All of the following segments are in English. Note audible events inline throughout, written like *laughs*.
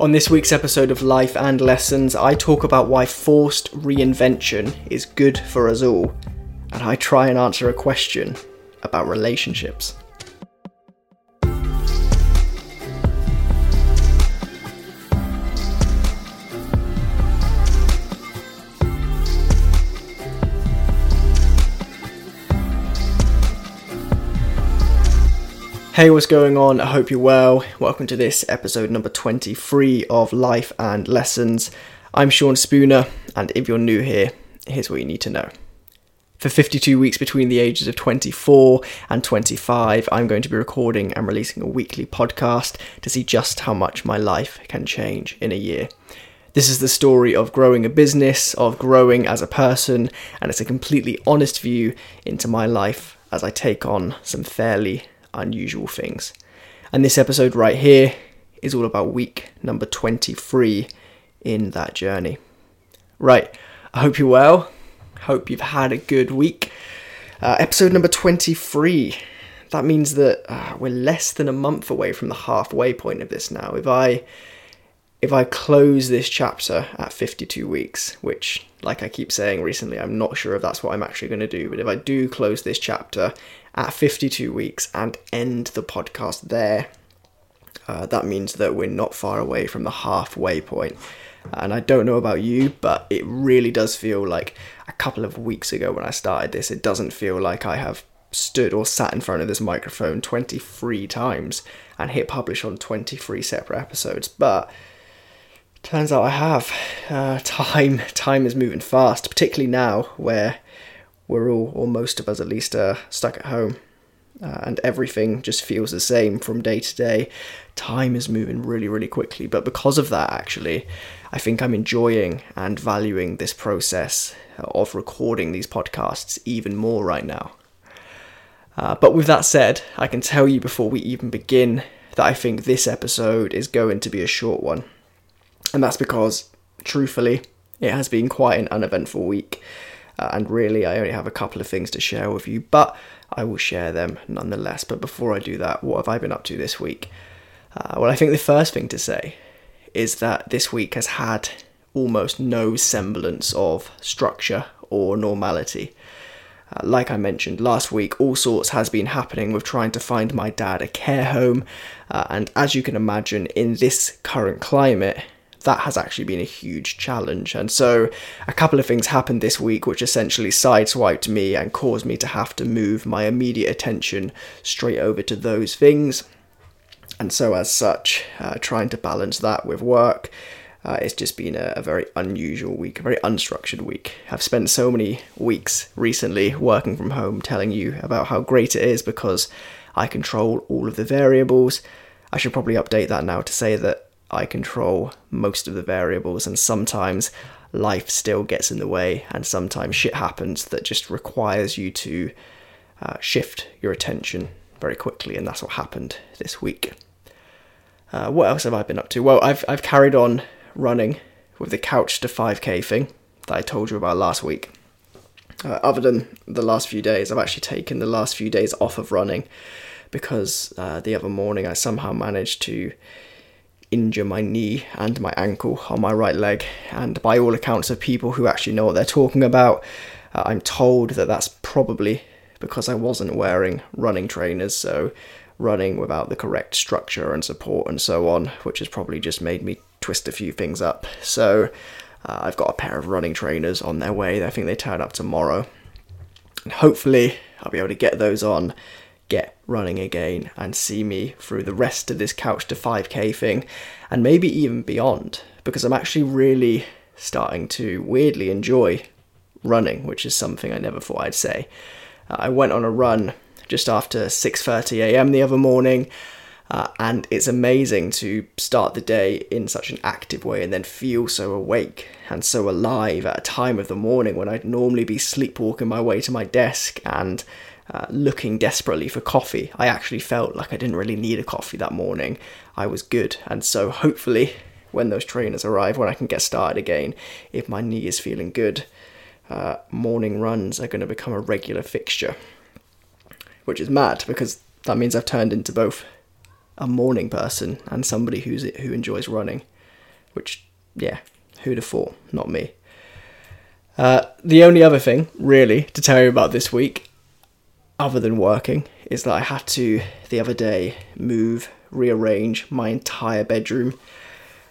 On this week's episode of Life and Lessons, I talk about why forced reinvention is good for us all, and I try and answer a question about relationships. Hey, what's going on? I hope you're well. Welcome to this episode number 23 of Life and Lessons. I'm Sean Spooner, and if you're new here, here's what you need to know. For 52 weeks between the ages of 24 and 25, I'm going to be recording and releasing a weekly podcast to see just how much my life can change in a year. This is the story of growing a business, of growing as a person, and it's a completely honest view into my life as I take on some fairly unusual things. And this episode right here is all about week number 23 in that journey. Right, I hope you're well. Hope you've had a good week. Uh, episode number 23. That means that uh, we're less than a month away from the halfway point of this now. If I if I close this chapter at 52 weeks, which, like I keep saying recently, I'm not sure if that's what I'm actually going to do, but if I do close this chapter at 52 weeks and end the podcast there, uh, that means that we're not far away from the halfway point. And I don't know about you, but it really does feel like a couple of weeks ago when I started this, it doesn't feel like I have stood or sat in front of this microphone 23 times and hit publish on 23 separate episodes. But turns out I have. Uh, *laughs* time time is moving fast, particularly now where we're all, or most of us at least, uh, stuck at home. Uh, and everything just feels the same from day to day. Time is moving really, really quickly. But because of that, actually, I think I'm enjoying and valuing this process of recording these podcasts even more right now. Uh, but with that said, I can tell you before we even begin that I think this episode is going to be a short one. And that's because, truthfully, it has been quite an uneventful week. Uh, and really, I only have a couple of things to share with you, but I will share them nonetheless. But before I do that, what have I been up to this week? Uh, well, I think the first thing to say is that this week has had almost no semblance of structure or normality. Uh, like I mentioned last week, all sorts has been happening with trying to find my dad a care home, uh, and as you can imagine, in this current climate, that has actually been a huge challenge. And so a couple of things happened this week which essentially sideswiped me and caused me to have to move my immediate attention straight over to those things. And so, as such, uh, trying to balance that with work, uh, it's just been a, a, very unusual week, a very unstructured week. I've spent so many weeks recently working from home telling you about how great it is because I control all of the variables. I should probably update that now to say that I control most of the variables, and sometimes life still gets in the way, and sometimes shit happens that just requires you to uh, shift your attention very quickly, and that's what happened this week. Uh, what else have I been up to? Well, I've I've carried on running with the couch to 5k thing that I told you about last week. Uh, other than the last few days, I've actually taken the last few days off of running because uh, the other morning I somehow managed to injure my knee and my ankle on my right leg. And by all accounts of people who actually know what they're talking about, uh, I'm told that that's probably because I wasn't wearing running trainers. So running without the correct structure and support and so on, which has probably just made me twist a few things up. So uh, I've got a pair of running trainers on their way. I think they turn up tomorrow. And hopefully, I'll be able to get those on get running again and see me through the rest of this couch to 5k thing and maybe even beyond because I'm actually really starting to weirdly enjoy running, which is something I never thought I'd say. Uh, I went on a run just after 6:30 a.m. the other morning. Uh, and it's amazing to start the day in such an active way and then feel so awake and so alive at a time of the morning when I'd normally be sleepwalking my way to my desk and uh, looking desperately for coffee. I actually felt like I didn't really need a coffee that morning. I was good, and so hopefully, when those trainers arrive, when I can get started again, if my knee is feeling good, uh, morning runs are going to become a regular fixture. Which is mad because that means I've turned into both a morning person and somebody who's who enjoys running. which, yeah, who'd have thought? Not me. Uh, the only other thing, really, to tell you about this week, other than working, is that I had to, the other day, move, rearrange my entire bedroom.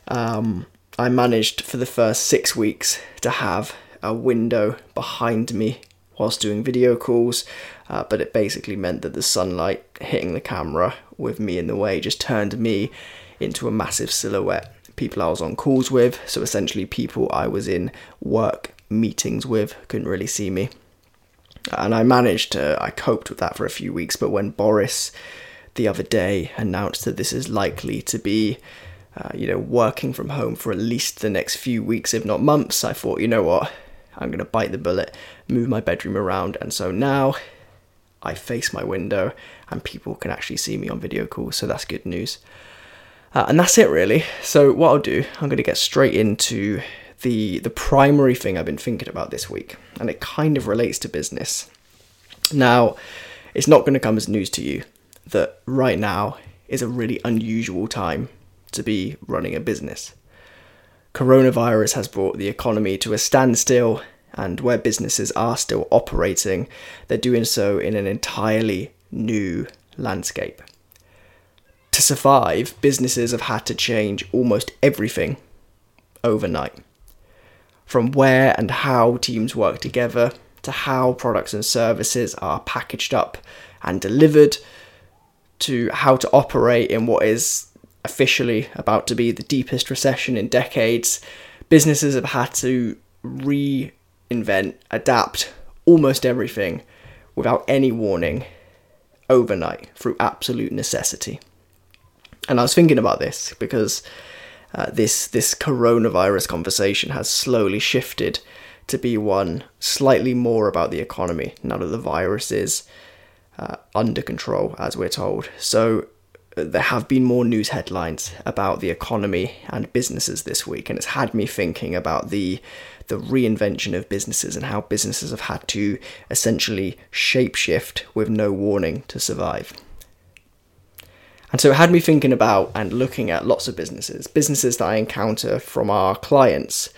Um, I managed for the first six weeks to have a window behind me whilst doing video calls, uh, but it basically meant that the sunlight hitting the camera with me in the way just turned me into a massive silhouette. People I was on calls with, so essentially people I was in work meetings with, couldn't really see me. And I managed to, I coped with that for a few weeks, but when Boris the other day announced that this is likely to be, uh, you know, working from home for at least the next few weeks, if not months, I thought, you know what, I'm going to bite the bullet, move my bedroom around, and so now I face my window and people can actually see me on video calls, so that's good news. Uh, and that's it really. So what I'll do, I'm going to get straight into the the primary thing I've been thinking about this week, and it kind of relates to business. Now, it's not going to come as news to you that right now is a really unusual time to be running a business. Coronavirus has brought the economy to a standstill, and where businesses are still operating, they're doing so in an entirely new landscape. To survive, businesses have had to change almost everything overnight from where and how teams work together to how products and services are packaged up and delivered to how to operate in what is officially about to be the deepest recession in decades, businesses have had to reinvent, adapt almost everything without any warning overnight through absolute necessity. And I was thinking about this because uh, this this coronavirus conversation has slowly shifted to be one slightly more about the economy now that the virus is uh, under control, as we're told. So uh, there have been more news headlines about the economy and businesses this week, and it's had me thinking about the the reinvention of businesses and how businesses have had to essentially shapeshift with no warning to survive. And so it had me thinking about and looking at lots of businesses, businesses that I encounter from our clients,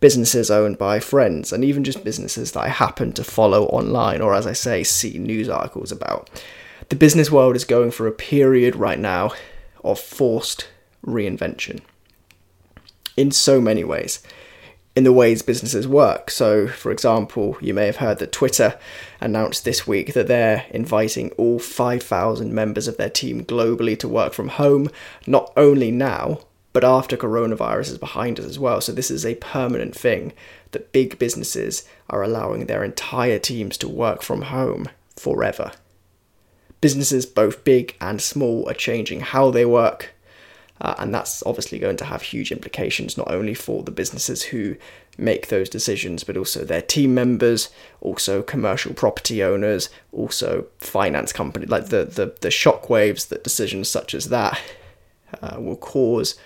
businesses owned by friends, and even just businesses that I happen to follow online or, as I say, see news articles about. The business world is going through a period right now of forced reinvention in so many ways in the ways businesses work. So, for example, you may have heard that Twitter announced this week that they're inviting all 5,000 members of their team globally to work from home, not only now, but after coronavirus is behind us as well. So, this is a permanent thing that big businesses are allowing their entire teams to work from home forever. Businesses, both big and small, are changing how they work, uh, and that's obviously going to have huge implications not only for the businesses who make those decisions, but also their team members, also commercial property owners, also finance companies. Like the, the, the shockwaves that decisions such as that uh, will cause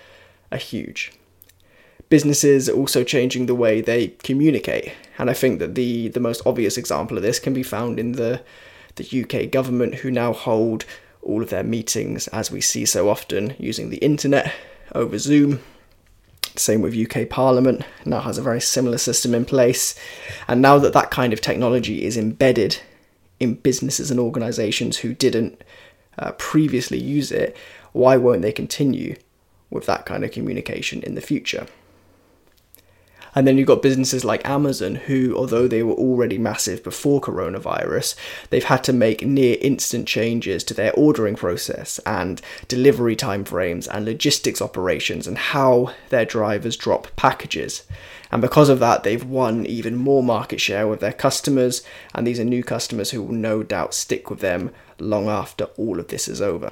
are huge. Businesses are also changing the way they communicate, and I think that the, the most obvious example of this can be found in the the UK government, who now hold all of their meetings, as we see so often, using the internet over Zoom. Same with UK Parliament, now has a very similar system in place. And now that that kind of technology is embedded in businesses and organisations who didn't uh, previously use it, why won't they continue with that kind of communication in the future? And then you've got businesses like Amazon, who, although they were already massive before coronavirus, they've had to make near instant changes to their ordering process and delivery timeframes and logistics operations and how their drivers drop packages. And because of that, they've won even more market share with their customers, and these are new customers who will no doubt stick with them long after all of this is over.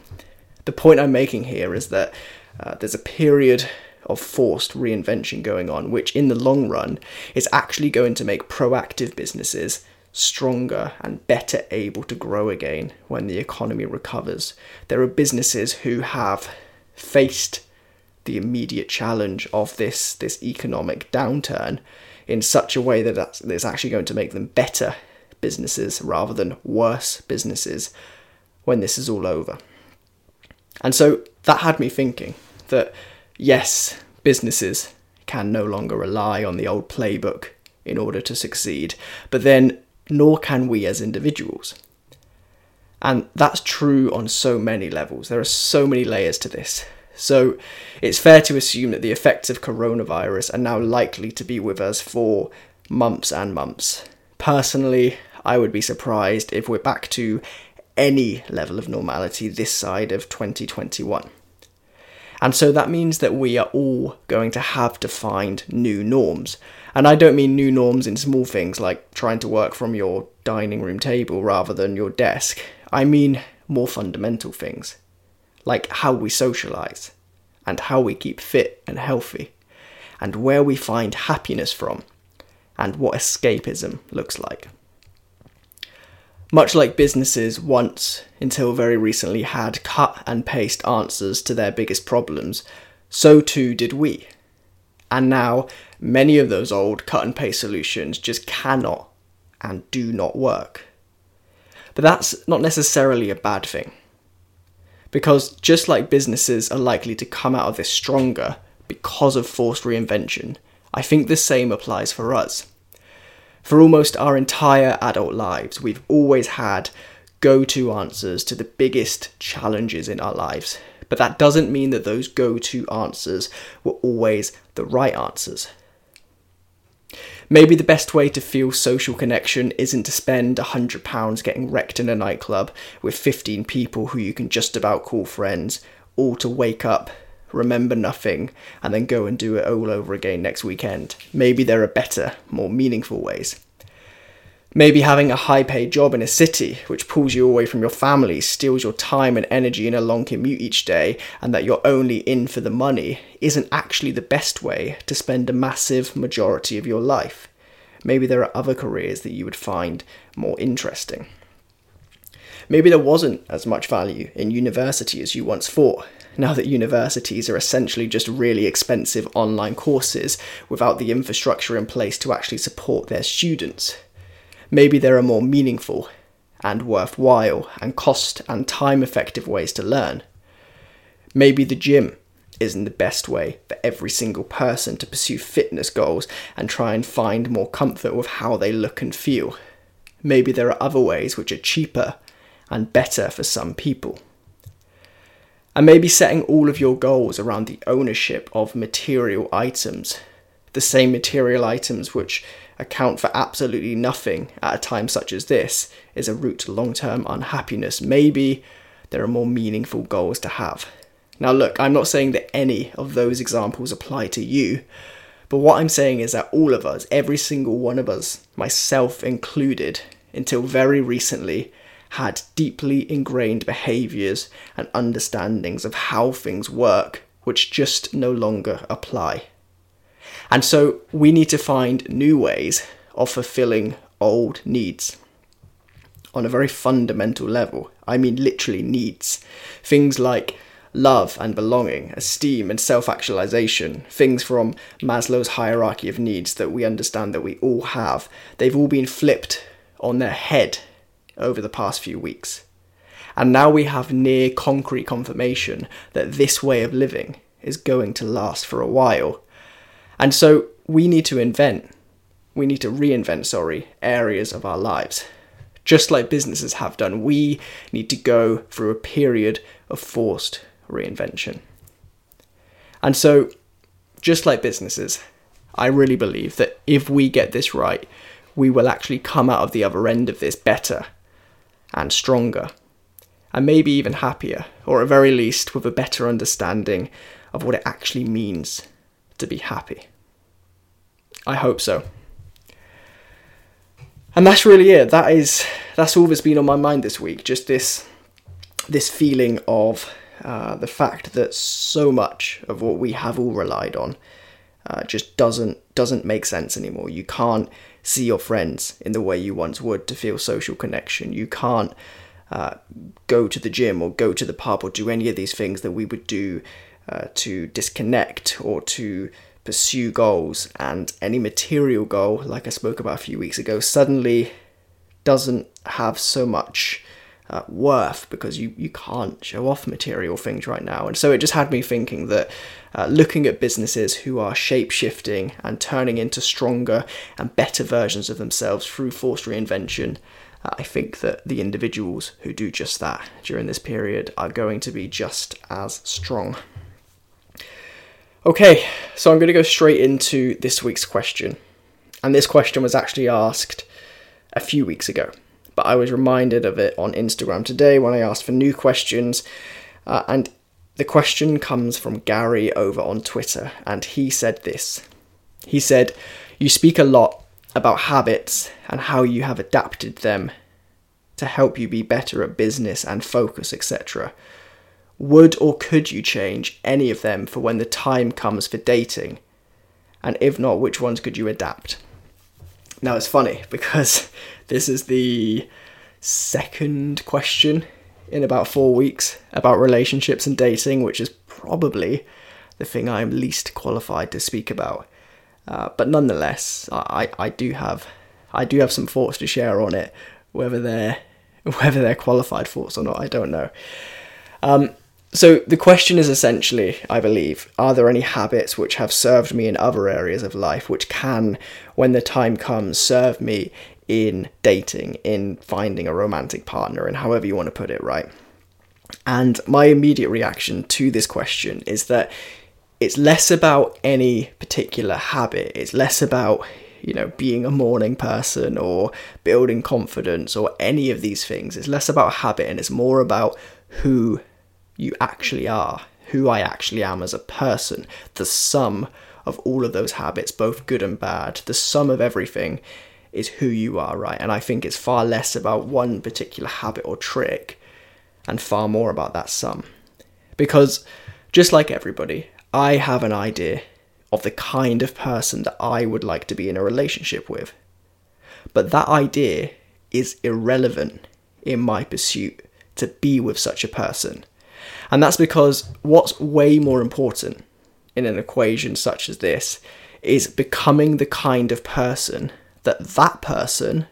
The point I'm making here is that uh, there's a period of forced reinvention going on, which in the long run is actually going to make proactive businesses stronger and better able to grow again when the economy recovers. There are businesses who have faced the immediate challenge of this, this economic downturn in such a way that it's actually going to make them better businesses rather than worse businesses when this is all over. And so that had me thinking that yes, businesses can no longer rely on the old playbook in order to succeed, but then nor can we as individuals. And that's true on so many levels. There are so many layers to this. So it's fair to assume that the effects of coronavirus are now likely to be with us for months and months. Personally, I would be surprised if we're back to any level of normality this side of 2021. And so that means that we are all going to have to find new norms. And I don't mean new norms in small things like trying to work from your dining room table rather than your desk. I mean more fundamental things, like how we socialise, and how we keep fit and healthy, and where we find happiness from, and what escapism looks like. Much like businesses once, until very recently, had cut and paste answers to their biggest problems, so too did we. And now, many of those old cut and paste solutions just cannot and do not work. But that's not necessarily a bad thing. Because just like businesses are likely to come out of this stronger because of forced reinvention, I think the same applies for us. For almost our entire adult lives, we've always had go to answers to the biggest challenges in our lives. But that doesn't mean that those go to answers were always the right answers. Maybe the best way to feel social connection isn't to spend £100 getting wrecked in a nightclub with 15 people who you can just about call friends, all to wake up remember nothing, and then go and do it all over again next weekend. Maybe there are better, more meaningful ways. Maybe having a high paid job in a city, which pulls you away from your family, steals your time and energy in a long commute each day, and that you're only in for the money, isn't actually the best way to spend a massive majority of your life. Maybe there are other careers that you would find more interesting. Maybe there wasn't as much value in university as you once thought, now that universities are essentially just really expensive online courses without the infrastructure in place to actually support their students. Maybe there are more meaningful and worthwhile and cost and time effective ways to learn. Maybe the gym isn't the best way for every single person to pursue fitness goals and try and find more comfort with how they look and feel. Maybe there are other ways which are cheaper and better for some people. And maybe setting all of your goals around the ownership of material items, the same material items which account for absolutely nothing at a time such as this, is a route to long term unhappiness. Maybe there are more meaningful goals to have. Now, look, I'm not saying that any of those examples apply to you, but what I'm saying is that all of us, every single one of us, myself included, until very recently, had deeply ingrained behaviours and understandings of how things work, which just no longer apply. And so we need to find new ways of fulfilling old needs on a very fundamental level. I mean, literally needs. Things like love and belonging, esteem and self actualization, things from Maslow's hierarchy of needs that we understand that we all have, they've all been flipped on their head over the past few weeks. And now we have near concrete confirmation that this way of living is going to last for a while. And so we need to invent, we need to reinvent, sorry, areas of our lives. Just like businesses have done, we need to go through a period of forced reinvention. And so, just like businesses, I really believe that if we get this right, we will actually come out of the other end of this better and stronger, and maybe even happier, or at very least with a better understanding of what it actually means to be happy. I hope so. And that's really it. That is that's all that's been on my mind this week. Just this this feeling of uh, the fact that so much of what we have all relied on uh, just doesn't doesn't make sense anymore. You can't see your friends in the way you once would to feel social connection. You can't uh, go to the gym or go to the pub or do any of these things that we would do uh, to disconnect or to pursue goals. And any material goal, like I spoke about a few weeks ago, suddenly doesn't have so much uh, worth because you, you can't show off material things right now. And so it just had me thinking that uh, looking at businesses who are shape shifting and turning into stronger and better versions of themselves through forced reinvention, uh, I think that the individuals who do just that during this period are going to be just as strong. Okay, so I'm going to go straight into this week's question. And this question was actually asked a few weeks ago but I was reminded of it on Instagram today when I asked for new questions. Uh, and the question comes from Gary over on Twitter, and he said this. He said, You speak a lot about habits and how you have adapted them to help you be better at business and focus, etc. Would or could you change any of them for when the time comes for dating? And if not, which ones could you adapt? Now it's funny *laughs* because this is the second question in about four weeks about relationships and dating, which is probably the thing I'm least qualified to speak about. Uh, but nonetheless, I, I do have I do have some thoughts to share on it. Whether they're *laughs* whether they're qualified thoughts or not, I don't know. Um, so the question is essentially, I believe, are there any habits which have served me in other areas of life which can, when the time comes, serve me in dating, in finding a romantic partner, and however you want to put it, right? And my immediate reaction to this question is that it's less about any particular habit, it's less about you know, being a morning person or building confidence or any of these things. It's less about habit and it's more about who you actually are, who I actually am as a person, the sum of all of those habits, both good and bad, the sum of everything is who you are, right? And I think it's far less about one particular habit or trick and far more about that sum. Because just like everybody, I have an idea of the kind of person that I would like to be in a relationship with. But that idea is irrelevant in my pursuit to be with such a person. And that's because what's way more important in an equation such as this is becoming the kind of person that that person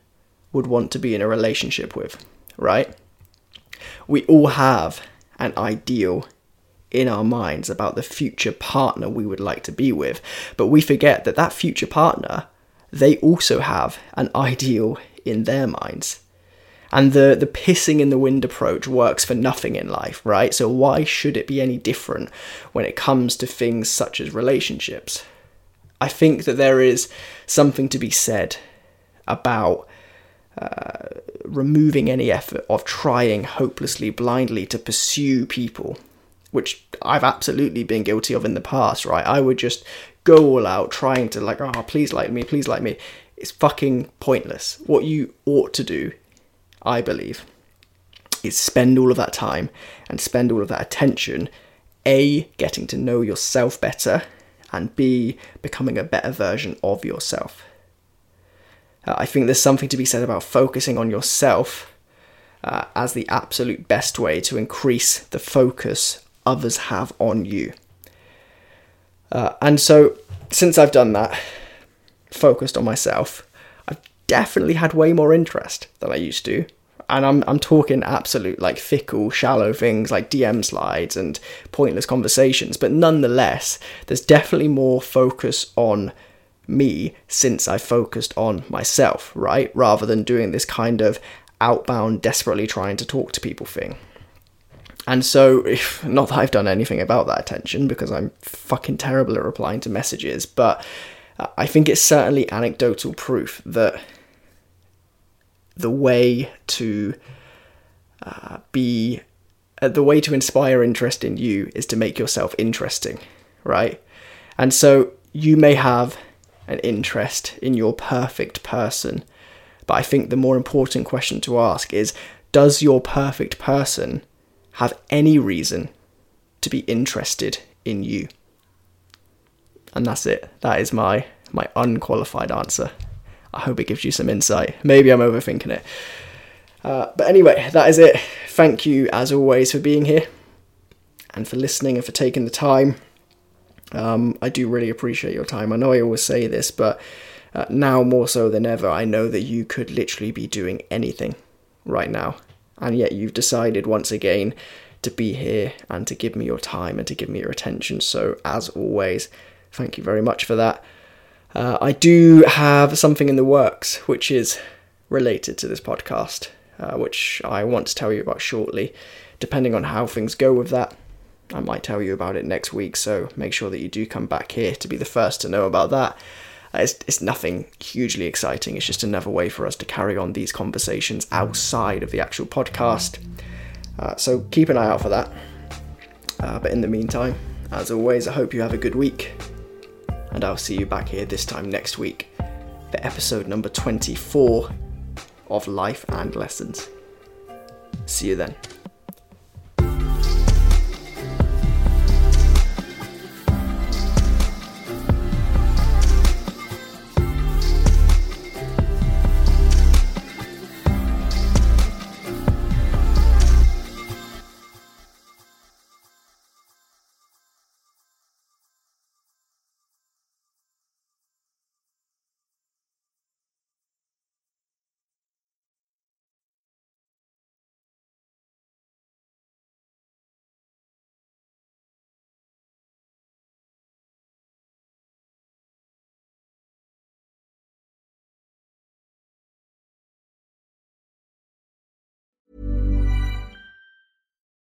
would want to be in a relationship with, right? We all have an ideal in our minds about the future partner we would like to be with, but we forget that that future partner, they also have an *laughs* ideal in their minds. And the, the pissing in the wind approach works for nothing in life, right? So why should it be any different when it comes to things such as relationships? I think that there is something to be said about uh, removing any effort of trying hopelessly blindly to pursue people, which I've absolutely been guilty of in the past, right? I would just go all out trying to, like, oh, please like me, please like me. It's fucking pointless. What you ought to do I believe, is spend all of that time and spend all of that attention, A, getting to know yourself better, and B, becoming a better version of yourself. Uh, I think there's something to be said about focusing on yourself uh, as the absolute best way to increase the focus others have on you. Uh, and so, since I've done that, focused on myself, definitely had way more interest than I used to. And I'm I'm talking absolute like fickle, shallow things like DM slides and pointless conversations, but nonetheless, there's definitely more focus on me since I focused on myself, right? Rather than doing this kind of outbound, desperately trying to talk to people thing. And so, if, not that I've done anything about that attention because I'm fucking terrible at replying to messages, but I think it's certainly anecdotal proof that the way to uh, be uh, the way to inspire interest in you is to make yourself interesting, right? And so you may have an interest in your perfect person, but I think the more important question to ask is does your perfect person have any reason to be interested in you? And that's it. That is my my unqualified answer. I hope it gives you some insight. Maybe I'm overthinking it. Uh, but anyway, that is it. Thank you, as always, for being here and for listening and for taking the time. Um, I do really appreciate your time. I know I always say this, but uh, now more so than ever, I know that you could literally be doing anything right now. and yet you've decided once again to be here and to give me your time and to give me your attention. So, as always, thank you very much for that. Uh, I do have something in the works which is related to this podcast, uh, which I want to tell you about shortly. Depending on how things go with that, I might tell you about it next week, so make sure that you do come back here to be the first to know about that. Uh, it's, it's nothing hugely exciting, it's just another way for us to carry on these conversations outside of the actual podcast. Uh, so keep an eye out for that. Uh, but in the meantime, as always, I hope you have a good week, and I'll see you back here this time next week for episode number 24 of Life and Lessons. See you then.